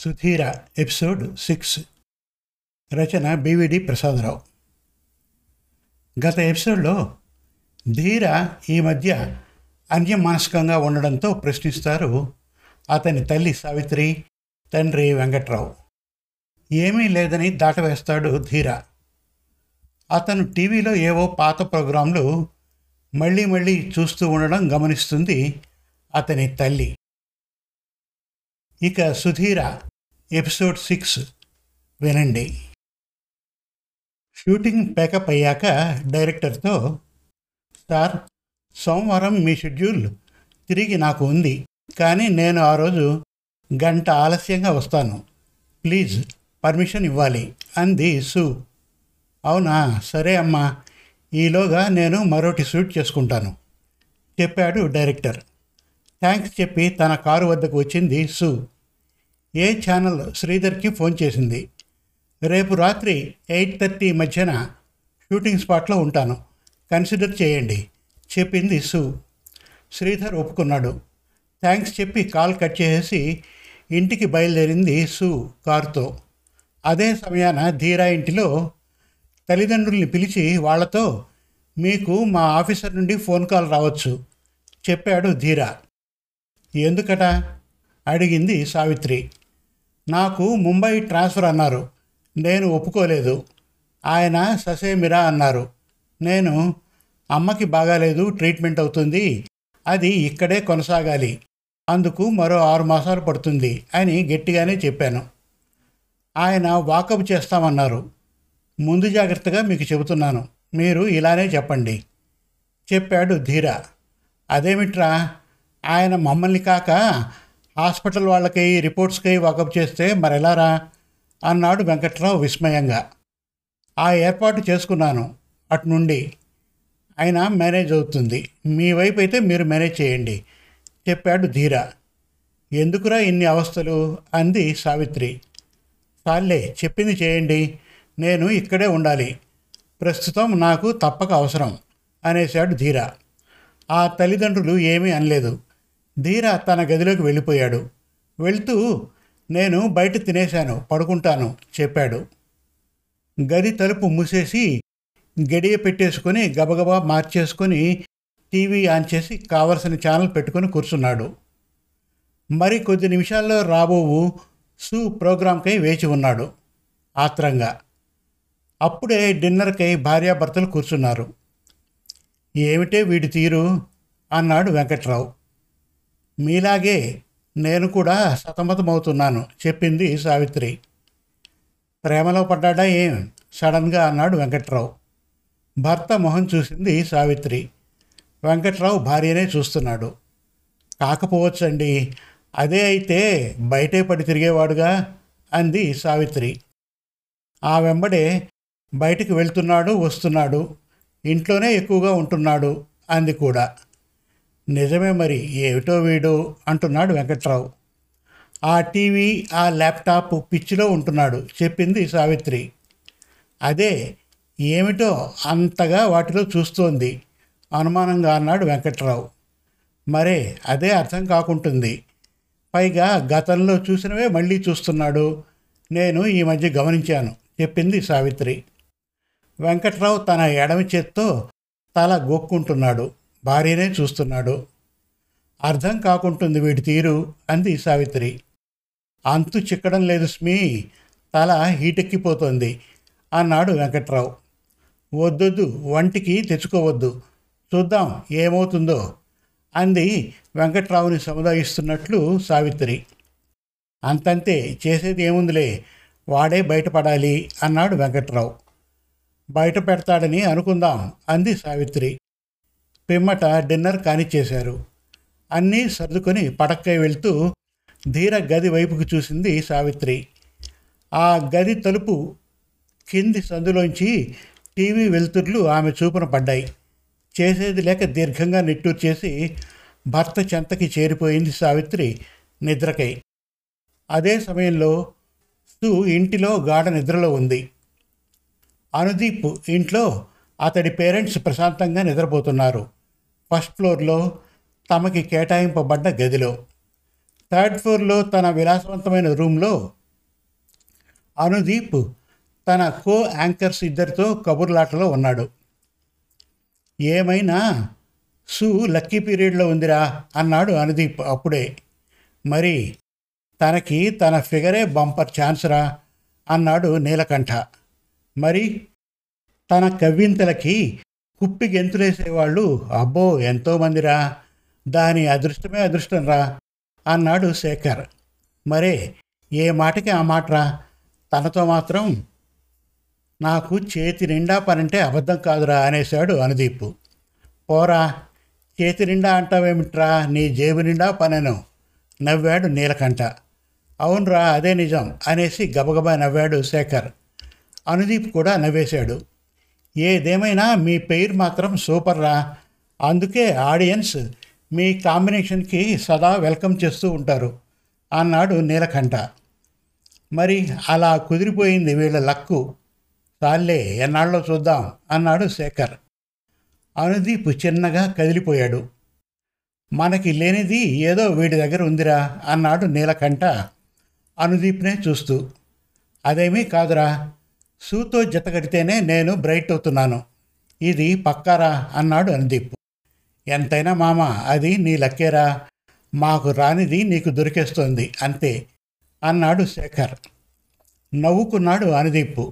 Sudheera episode six. రచన బివిడి ప్రసాదరావు. గత ఎపిసోడ్లో ధీర ఈ మధ్య అన్యమానసికంగా ఉండడంతో ప్రశ్నిస్తారు అతని తల్లి సావిత్రి తండ్రి వెంకట్రావు. ఏమీ లేదని దాటవేస్తాడు ధీర. అతను టీవీలో ఏవో పాత ప్రోగ్రాంలు మళ్ళీ మళ్ళీ చూస్తూ ఉండడం గమనిస్తుంది అతని తల్లి. ఇక సుధీర ఎపిసోడ్ సిక్స్. వినండి. షూటింగ్ ప్యాకప్ అయ్యాక డైరెక్టర్తో సార్ సోమవారం మీ షెడ్యూల్ తిరిగి నాకు ఉంది కానీ నేను ఆ రోజు గంట ఆలస్యంగా వస్తాను. ప్లీజ్ పర్మిషన్ ఇవ్వాలి అంది సు. అవునా? సరే అమ్మా. ఈలోగా నేను మరోటి షూట్ చేసుకుంటాను చెప్పాడు డైరెక్టర్. థ్యాంక్స్ చెప్పి తన కారు వద్దకు వచ్చింది సు. ఏ ఛానల్? శ్రీధర్కి ఫోన్ చేసింది. రేపు రాత్రి ఎయిట్ థర్టీ మధ్యన షూటింగ్ స్పాట్లో ఉంటాను. కన్సిడర్ చేయండి చెప్పింది సు. శ్రీధర్ ఒప్పుకున్నాడు. థ్యాంక్స్ చెప్పి కాల్ కట్ చేసేసి ఇంటికి బయలుదేరింది సు కారుతో. అదే సమయాన ధీరా ఇంటిలో తల్లిదండ్రుల్ని పిలిచి వాళ్ళతో మీకు మా ఆఫీసర్ నుండి ఫోన్ కాల్ రావచ్చు చెప్పాడు ధీరా. ఎందుకట? అడిగింది సావిత్రి. నాకు ముంబై ట్రాన్స్ఫర్ అన్నారు. నేను ఒప్పుకోలేదు. ఆయన ససేమిరా అన్నారు. నేను అమ్మకి బాగాలేదు ట్రీట్మెంట్ అవుతుంది. అది ఇక్కడే కొనసాగాలి. అందుకు మరో ఆరు మాసాలు పడుతుంది అని గట్టిగానే చెప్పాను. ఆయన వాకప్ చేస్తామన్నారు. ముందు జాగ్రత్తగా మీకు చెబుతున్నాను. మీరు ఇలానే చెప్పండి. చెప్పాడు ధీర. అదేమిట్రా? ఆయన మమ్మల్ని కాక హాస్పిటల్ వాళ్ళకి రిపోర్ట్స్కి వాకప్ చేస్తే మరెలారా అన్నాడు వెంకట్రావు విస్మయంగా. ఆ ఏర్పాటు చేసుకున్నాను అటు నుండి. అయినా మేనేజ్ అవుతుంది. మీ వైపు అయితే మీరు మేనేజ్ చేయండి చెప్పాడు ధీరా. ఎందుకురా ఇన్ని అవస్థలు? అంది సావిత్రి. సార్లే చెప్పింది చేయండి. నేను ఇక్కడే ఉండాలి. ప్రస్తుతం నాకు తప్పక అవసరం అనేశాడు ధీరా. ఆ తల్లిదండ్రులు ఏమీ అనలేదు. ధీర తన గదిలోకి వెళ్ళిపోయాడు. వెళ్తూ నేను బయట తినేశాను పడుకుంటాను చెప్పాడు. గది తలుపు మూసేసి గడియ పెట్టేసుకొని గబగబా మార్చేసుకొని టీవీ ఆన్ చేసి కావలసిన ఛానల్ పెట్టుకొని కూర్చున్నాడు. మరి కొద్ది నిమిషాల్లో రాబోవు సు ప్రోగ్రాంకై వేచి ఉన్నాడు ఆత్రంగా. అప్పుడే డిన్నర్కై భార్యాభర్తలు కూర్చున్నారు. ఏమిటే వీడి తీరు? అన్నాడు వెంకట్రావు. మీలాగే నేను కూడా సతమతమవుతున్నాను చెప్పింది సావిత్రి. ప్రేమలో పడ్డాడా ఏం? సడన్గా అన్నాడు వెంకట్రావు. భర్త మొహం చూసింది సావిత్రి. వెంకట్రావు భార్యనే చూస్తున్నాడు. కాకపోవచ్చండి అదే అయితే బయటే పడి తిరిగేవాడుగా అంది సావిత్రి. ఆ వెంబడే బయటికి వెళ్తున్నాడు వస్తున్నాడు. ఇంట్లోనే ఎక్కువగా ఉంటున్నాడు అంది కూడా. నిజమే మరి ఏమిటో వీడు అంటున్నాడు వెంకట్రావు. ఆ టీవీ ఆ ల్యాప్టాప్ పిచ్చిలో ఉంటున్నాడు చెప్పింది సావిత్రి. అదే ఏమిటో అంతగా వాటిలో చూస్తోంది అనుమానంగా అన్నాడు వెంకట్రావు. మరే అదే అర్థం కాకుంటుంది. పైగా గతంలో చూసినవే మళ్ళీ చూస్తున్నాడు. నేను ఈ మధ్య గమనించాను చెప్పింది సావిత్రి. వెంకట్రావు తన ఎడమ చేత్తో తల గొక్కుంటున్నాడు. భార్యనే చూస్తున్నాడు. అర్థం కాకుంటుంది వీడి తీరు అంది సావిత్రి. అంతు చిక్కడం లేదు స్మీ తల హీటెక్కిపోతోంది అన్నాడు వెంకట్రావు. వద్దొద్దు వంటికి తెచ్చుకోవద్దు. చూద్దాం ఏమవుతుందో అంది వెంకట్రావుని సముదాయిస్తున్నట్లు సావిత్రి. అంతంతే చేసేది ఏముందిలే వాడే బయటపడాలి అన్నాడు వెంకట్రావు. బయట పెడతాడని అనుకుందాం అంది సావిత్రి. పిమ్మట డిన్నర్ కానిచ్చేశారు అన్నీ సర్దుకొని పడక్కై వెళ్తూ ధీర గది వైపుకు చూసింది సావిత్రి. ఆ గది తలుపు కింది సందులోంచి టీవీ వెలుతుర్లు ఆమె చూపున పడ్డాయి. చేసేది లేక దీర్ఘంగా నిట్టూరు చేసి భర్త చెంతకి చేరిపోయింది సావిత్రి నిద్రకై. అదే సమయంలో సు ఇంటిలో గాఢ నిద్రలో ఉంది. అనుదీప్ ఇంట్లో అతడి పేరెంట్స్ ప్రశాంతంగా నిద్రపోతున్నారు. ఫస్ట్ ఫ్లోర్లో తమకి కేటాయింపబడ్డ గదిలో. థర్డ్ ఫ్లోర్లో తన విలాసవంతమైన రూమ్లో అనుదీప్ తన కో యాంకర్స్ ఇద్దరితో కబుర్లాటలో ఉన్నాడు. ఏమైనా సు లక్కీ పీరియడ్లో ఉందిరా అన్నాడు అనుదీప్ అప్పుడే. మరి తనకి తన ఫిగరే బంపర్ ఛాన్స్రా అన్నాడు నీలకంఠ. మరి తన కవ్వింతలకి కుప్పి గెంతులేసేవాళ్ళు అబ్బో ఎంతోమందిరా దాని అదృష్టమే అదృష్టంరా అన్నాడు శేఖర్. మరే ఏ మాటకి ఆ మాటరా? తనతో మాత్రం నాకు చేతి నిండా పనంటే అబద్ధం కాదురా అనేశాడు అనుదీప్. పోరా చేతి నిండా అంటావేమిట్రా? నీ జేబు నిండా పనెను నవ్వాడు నీలకంఠ. అవునరా అదే నిజం అనేసి గబగబా నవ్వాడు శేఖర్. అనుదీప్ కూడా నవ్వేశాడు. ఏదేమైనా మీ పేరు మాత్రం సూపర్రా అందుకే ఆడియన్స్ మీ కాంబినేషన్కి సదా వెల్కమ్ చేస్తూ ఉంటారు అన్నాడు నీలకంఠ. మరి అలా కుదిరిపోయింది వీళ్ళ లక్కు. సాల్లే ఎన్నాళ్ళో చూద్దాం అన్నాడు శేఖర్. అనుదీప్ చిన్నగా కదిలిపోయాడు. మనకి లేనిది ఏదో వీడి దగ్గర ఉందిరా అన్నాడు నీలకంఠ అనుదీప్నే చూస్తూ. అదేమీ కాదురా సూతో జత కడితేనే నేను బ్రైట్ అవుతున్నాను. ఇది పక్కారా అన్నాడు అనుదీప్ ఎంతైనా మామ అది నీ లక్కేరా. మాకు రానిది నీకు దొరికేస్తోంది అంతే అన్నాడు శేఖర్. నవ్వుకున్నాడు అనుదీప్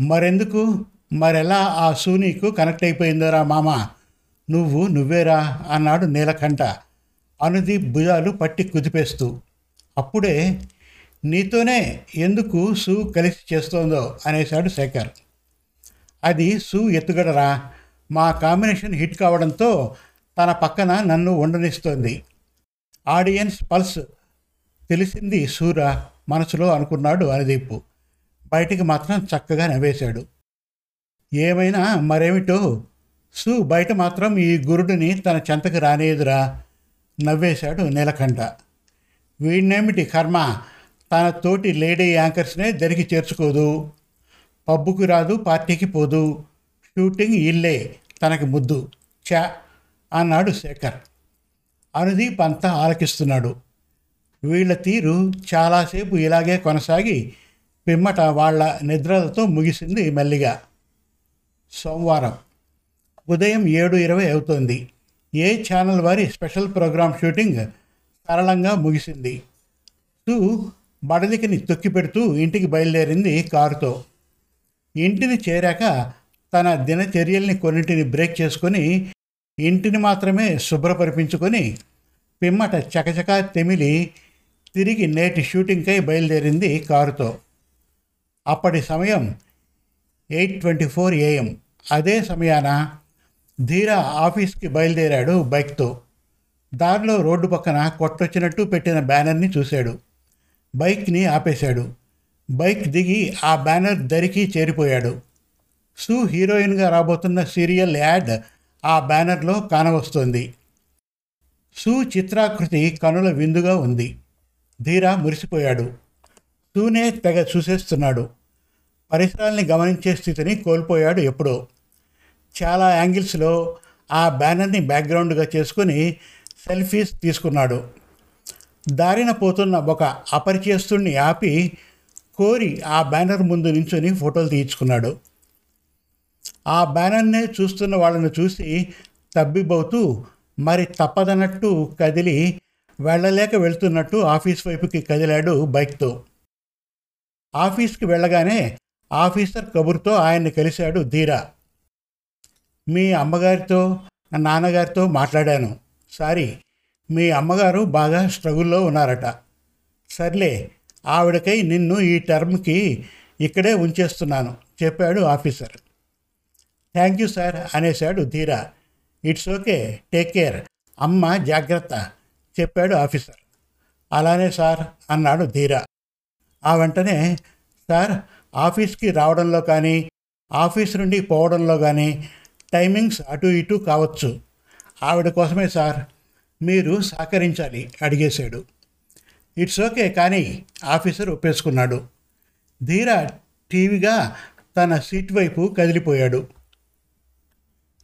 మరెందుకు? మరెలా ఆ సూనీకు కనెక్ట్ అయిపోయిందోరా మామ? నువ్వు నువ్వేరా అన్నాడు నీలకంఠ. అనుదీప్ భుజాలు పట్టి కుదిపేస్తూ. అప్పుడే నీతోనే ఎందుకు సూ కలిసి చేస్తోందో అనేశాడు శేఖర్. అది సూ ఎత్తుగడరా? మా కాంబినేషన్ హిట్ కావడంతో తన పక్కన నన్ను ఉండనిస్తోంది. ఆడియన్స్ పల్స్ తెలిసింది సూరా మనసులో అనుకున్నాడు అనుదీప్ బయటికి మాత్రం చక్కగా నవ్వేశాడు. ఏమైనా మరేమిటో? సు బయట మాత్రం ఈ గురుడిని తన చెంతకు రానేదురా నవ్వేశాడు నీలకంఠ. వీడినేమిటి కర్మ? తన తోటి లేడీ యాంకర్స్నే దరికి చేర్చుకోదు. పబ్బుకు రాదు పార్టీకి పోదు. షూటింగ్ ఇల్లే తనకి ముద్దు. చా అన్నాడు శేఖర్. అనుదీప్ అంతా ఆలకిస్తున్నాడు. వీళ్ళ తీరు చాలాసేపు ఇలాగే కొనసాగి పిమ్మట వాళ్ళ నిద్రలతో ముగిసింది మెల్లిగా. సోమవారం. ఉదయం ఏడు ఇరవై అవుతోంది. ఏ ఛానల్ వారి స్పెషల్ ప్రోగ్రామ్ షూటింగ్ సరళంగా ముగిసింది? టూ బడలికని తొక్కిపెడుతూ ఇంటికి బయలుదేరింది కారుతో. ఇంటిని చేరాక తన దినచర్యల్ని కొన్నింటిని బ్రేక్ చేసుకొని ఇంటిని మాత్రమే శుభ్రపరిపించుకొని పిమ్మట చకచకా తెమిలి తిరిగి నేటి షూటింగ్కై బయలుదేరింది కారుతో. అప్పటి సమయం ఎయిట్ ట్వంటీ ఫోర్ ఏఎం. అదే సమయాన ధీరా ఆఫీస్కి బయలుదేరాడు బైక్తో. దారిలో రోడ్డు పక్కన కొట్టొచ్చినట్టు పెట్టిన బ్యానర్ని చూశాడు. బైక్ని ఆపేశాడు. బైక్ దిగి ఆ బ్యానర్ దరికి చేరిపోయాడు. సు హీరోయిన్గా రాబోతున్న సీరియల్ యాడ్ ఆ బ్యానర్లో కానవస్తోంది. సు చిత్రాకృతి కనుల విందుగా ఉంది. ధీరా మురిసిపోయాడు. సూనే తెగ చూసేస్తున్నాడు. పరిసరాల్ని గమనించే స్థితిని కోల్పోయాడు ఎప్పుడో. చాలా యాంగిల్స్లో ఆ బ్యానర్ని బ్యాక్గ్రౌండ్గా చేసుకుని సెల్ఫీస్ తీసుకున్నాడు. దారిన పోతున్న ఒక అపరిచయస్తుడిని ఆపి కోరి ఆ బ్యానర్ ముందు నించుని ఫోటోలు తీయించుకున్నాడు. ఆ బ్యానర్నే చూస్తున్న వాళ్ళని చూసి తబ్బిబవుతూ మరి తప్పదన్నట్టు కదిలి వెళ్ళలేక వెళ్తున్నట్టు ఆఫీస్ వైపుకి కదిలాడు బైక్తో. ఆఫీస్కి వెళ్ళగానే ఆఫీసర్ కబుర్తో ఆయన్ని కలిశాడు ధీరా. మీ అమ్మగారితో నాన్నగారితో మాట్లాడాను. సారీ మీ అమ్మగారు బాగా స్ట్రగుల్లో ఉన్నారట. సర్లే ఆవిడకై నిన్ను ఈ టర్మ్కి ఇక్కడే ఉంచేస్తున్నాను చెప్పాడు officer. Thank you sir అనేశాడు Dheera. It's okay take care. అమ్మ జాగ్రత్త చెప్పాడు ఆఫీసర్. అలానే సార్ అన్నాడు ధీరా. ఆ వెంటనే సార్ ఆఫీస్కి రావడంలో కానీ ఆఫీస్ నుండి పోవడంలో కానీ టైమింగ్స్ అటు ఇటు కావచ్చు. ఆవిడ కోసమే సార్ మీరు సహకరించాలి అడిగేశాడు. ఇట్స్ ఓకే కానీ ఆఫీసర్ ఒప్పేసుకున్నాడు. ధీరా టీవీగా తన సీట్ వైపు కదిలిపోయాడు.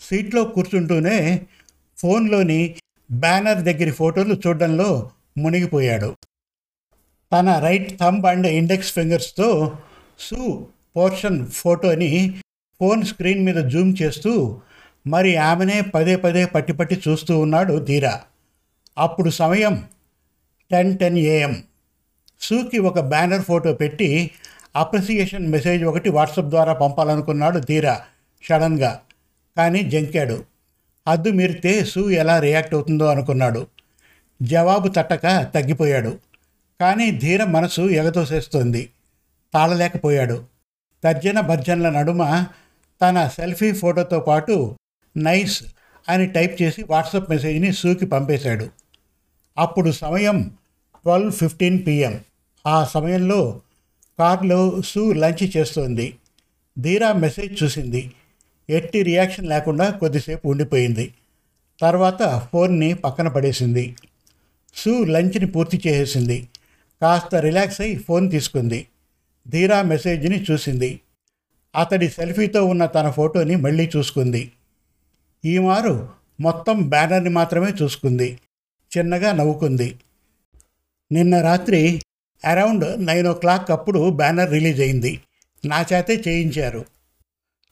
సీట్లో కూర్చుంటూనే ఫోన్లోని బ్యానర్ దగ్గర ఫోటోలు చూడడంలో మునిగిపోయాడు. తన రైట్ థంబ్ అండ్ ఇండెక్స్ ఫింగర్స్తో సూ పోర్షన్ ఫోటోని ఫోన్ స్క్రీన్ మీద జూమ్ చేస్తూ మరి ఆమెనే పదే పదే పట్టి పట్టి చూస్తూ ఉన్నాడు ధీరా. అప్పుడు సమయం టెన్ టెన్ ఏఎం సూకి ఒక బ్యానర్ ఫోటో పెట్టి అప్రిసియేషన్ మెసేజ్ ఒకటి వాట్సాప్ ద్వారా పంపాలనుకున్నాడు ధీరా సడన్గా కానీ జంకాడు. హద్దు మీరితే సూ ఎలా రియాక్ట్ అవుతుందో అనుకున్నాడు. జవాబు తట్టక తగ్గిపోయాడు. కానీ ధీర మనసు ఎగతోసేస్తోంది. తాళలేకపోయాడు. తర్జన భర్జనల నడుమ తన సెల్ఫీ ఫోటోతో పాటు నైస్ అని టైప్ చేసి వాట్సాప్ మెసేజ్ని సూకి పంపేశాడు. అప్పుడు సమయం ట్వెల్వ్ ఫిఫ్టీన్ పిఎం ఆ సమయంలో కార్లో సూ లంచ్ చేస్తోంది. ధీరా మెసేజ్ చూసింది. ఎట్టి రియాక్షన్ లేకుండా కొద్దిసేపు ఉండిపోయింది. తర్వాత ఫోన్ని పక్కన పడేసింది. సూ లంచ్ని పూర్తి చేసేసింది. కాస్త రిలాక్స్ అయి ఫోన్ తీసుకుంది. ధీరా మెసేజ్ని చూసింది. అతడి సెల్ఫీతో ఉన్న తన ఫోటోని మళ్ళీ చూసుకుంది. ఈ మారు మొత్తం బ్యానర్ని మాత్రమే చూసుకుంది. చిన్నగా నవ్వుకుంది. నిన్న రాత్రి అరౌండ్ నైన్ ఓ క్లాక్ అప్పుడు బ్యానర్ రిలీజ్ అయింది. నా చేతే చేయించారు.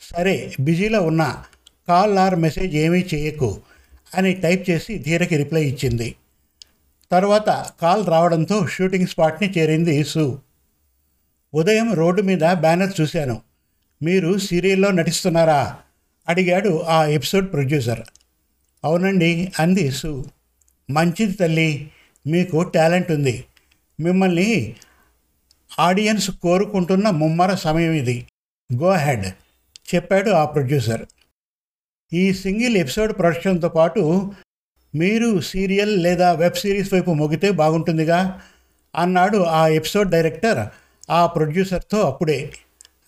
సరే బిజీలో ఉన్నా కాల్ ఆర్ మెసేజ్ ఏమీ చేయకు అని టైప్ చేసి ధీరకి రిప్లై ఇచ్చింది. తర్వాత కాల్ రావడంతో షూటింగ్ స్పాట్ని చేరింది సు. ఉదయం రోడ్డు మీద బ్యానర్ చూశాను. మీరు సీరియల్లో నటిస్తున్నారా? అడిగాడు ఆ ఎపిసోడ్ ప్రొడ్యూసర్. అవునండి అంది సు. మంచిది తల్లి. మీకు టాలెంట్ ఉంది. మిమ్మల్ని ఆడియన్స్ కోరుకుంటున్న ముమ్మర సమయం ఇది. గో హెడ్ చెప్పాడు ఆ ప్రొడ్యూసర్. ఈ సింగిల్ ఎపిసోడ్ ప్రొడక్షన్తో పాటు మీరు సీరియల్ లేదా వెబ్ సిరీస్ వైపు మొగితే బాగుంటుందిగా అన్నాడు ఆ ఎపిసోడ్ డైరెక్టర్ ఆ ప్రొడ్యూసర్తో అప్పుడే.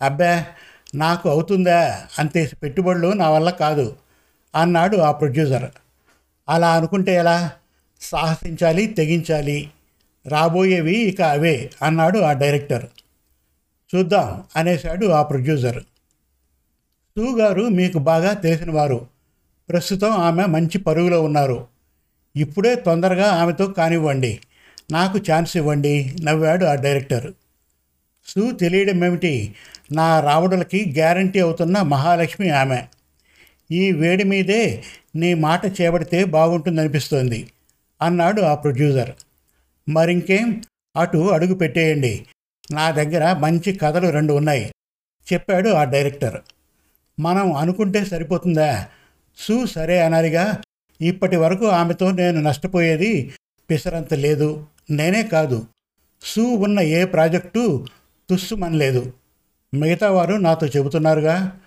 అబ్బా నాకు అవుతుందా? అంతే పెట్టుబడులు నా వల్ల కాదు అన్నాడు ఆ ప్రొడ్యూసర్. అలా అనుకుంటే ఎలా? సాహసించాలి తెగించాలి. రాబోయేవి ఇక అవే అన్నాడు ఆ డైరెక్టర్. చూద్దాం అనేశాడు ఆ ప్రొడ్యూసర్. సూ గారు మీకు బాగా తెలిసినవారు ప్రస్తుతం ఆమె మంచి పరుగులో ఉన్నారు. ఇప్పుడే తొందరగా ఆమెతో కానివ్వండి. నాకు ఛాన్స్ ఇవ్వండి నవ్వాడు ఆ డైరెక్టర్. సూ తెలియడం ఏమిటి? నా రావడులకి గ్యారంటీ అవుతున్న మహాలక్ష్మి ఆమె. ఈ వేడి మీదే నీ మాట చేపడితే బాగుంటుందనిపిస్తోంది. అన్నాడు ఆ ప్రొడ్యూసర్. మరింకేం? అటు అడుగు పెట్టేయండి. నా దగ్గర మంచి కథలు రెండు ఉన్నాయి. చెప్పాడు ఆ డైరెక్టర్. మనం అనుకుంటే సరిపోతుందా? సూ సరే అనాలిగా. ఇప్పటి వరకు ఆమెతో నేను నష్టపోయేది పిసరంత లేదు. నేనే కాదు. సూ ఉన్న ఏ ప్రాజెక్టు తుస్సుమనలేదు. మిగతా వారు నాతో చెబుతున్నారుగా.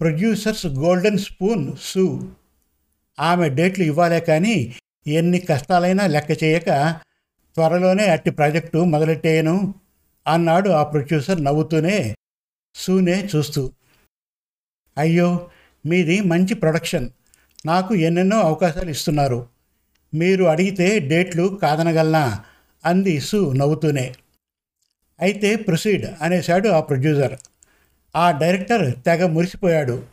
ప్రొడ్యూసర్స్ గోల్డెన్ స్పూన్ సూ. ఆమె డేట్లు ఇవ్వాలే కానీ ఎన్ని కష్టాలైనా లెక్క చేయక త్వరలోనే అట్టి ప్రాజెక్టు మొదలెట్టేయను అన్నాడు ఆ ప్రొడ్యూసర్ నవ్వుతూనే సూనే చూస్తూ. అయ్యో మీది మంచి ప్రొడక్షన్. నాకు ఎన్నెన్నో అవకాశాలు ఇస్తున్నారు. మీరు అడిగితే డేట్లు కాదనగలనా? అంది సు నవ్వుతూనే. అయితే ప్రొసీడ్ అనేశాడు ఆ ప్రొడ్యూసర్. ఆ డైరెక్టర్ తెగ మురిసిపోయాడు.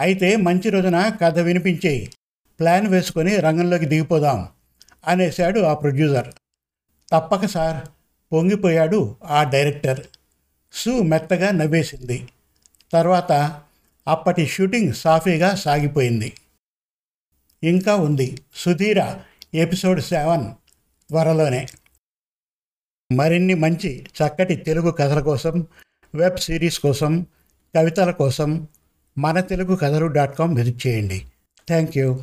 అయితే మంచి రోజున కథ వినిపించేయి. ప్లాన్ వేసుకొని రంగంలోకి దిగిపోదాం అనేశాడు ఆ ప్రొడ్యూసర్. తప్పక సార్ పొంగిపోయాడు ఆ డైరెక్టర్. సు మెత్తగా నవ్వేసింది. తర్వాత అప్పటి షూటింగ్ సాఫీగా సాగిపోయింది. ఇంకా ఉంది సుధీర ఎపిసోడ్ సెవెన్ త్వరలోనే. మరిన్ని మంచి చక్కటి తెలుగు కథల కోసం వెబ్ సిరీస్ కోసం కవితల కోసం మన తెలుగు కథలు డాట్ కామ్ విజిట్ చేయండి. Thank you.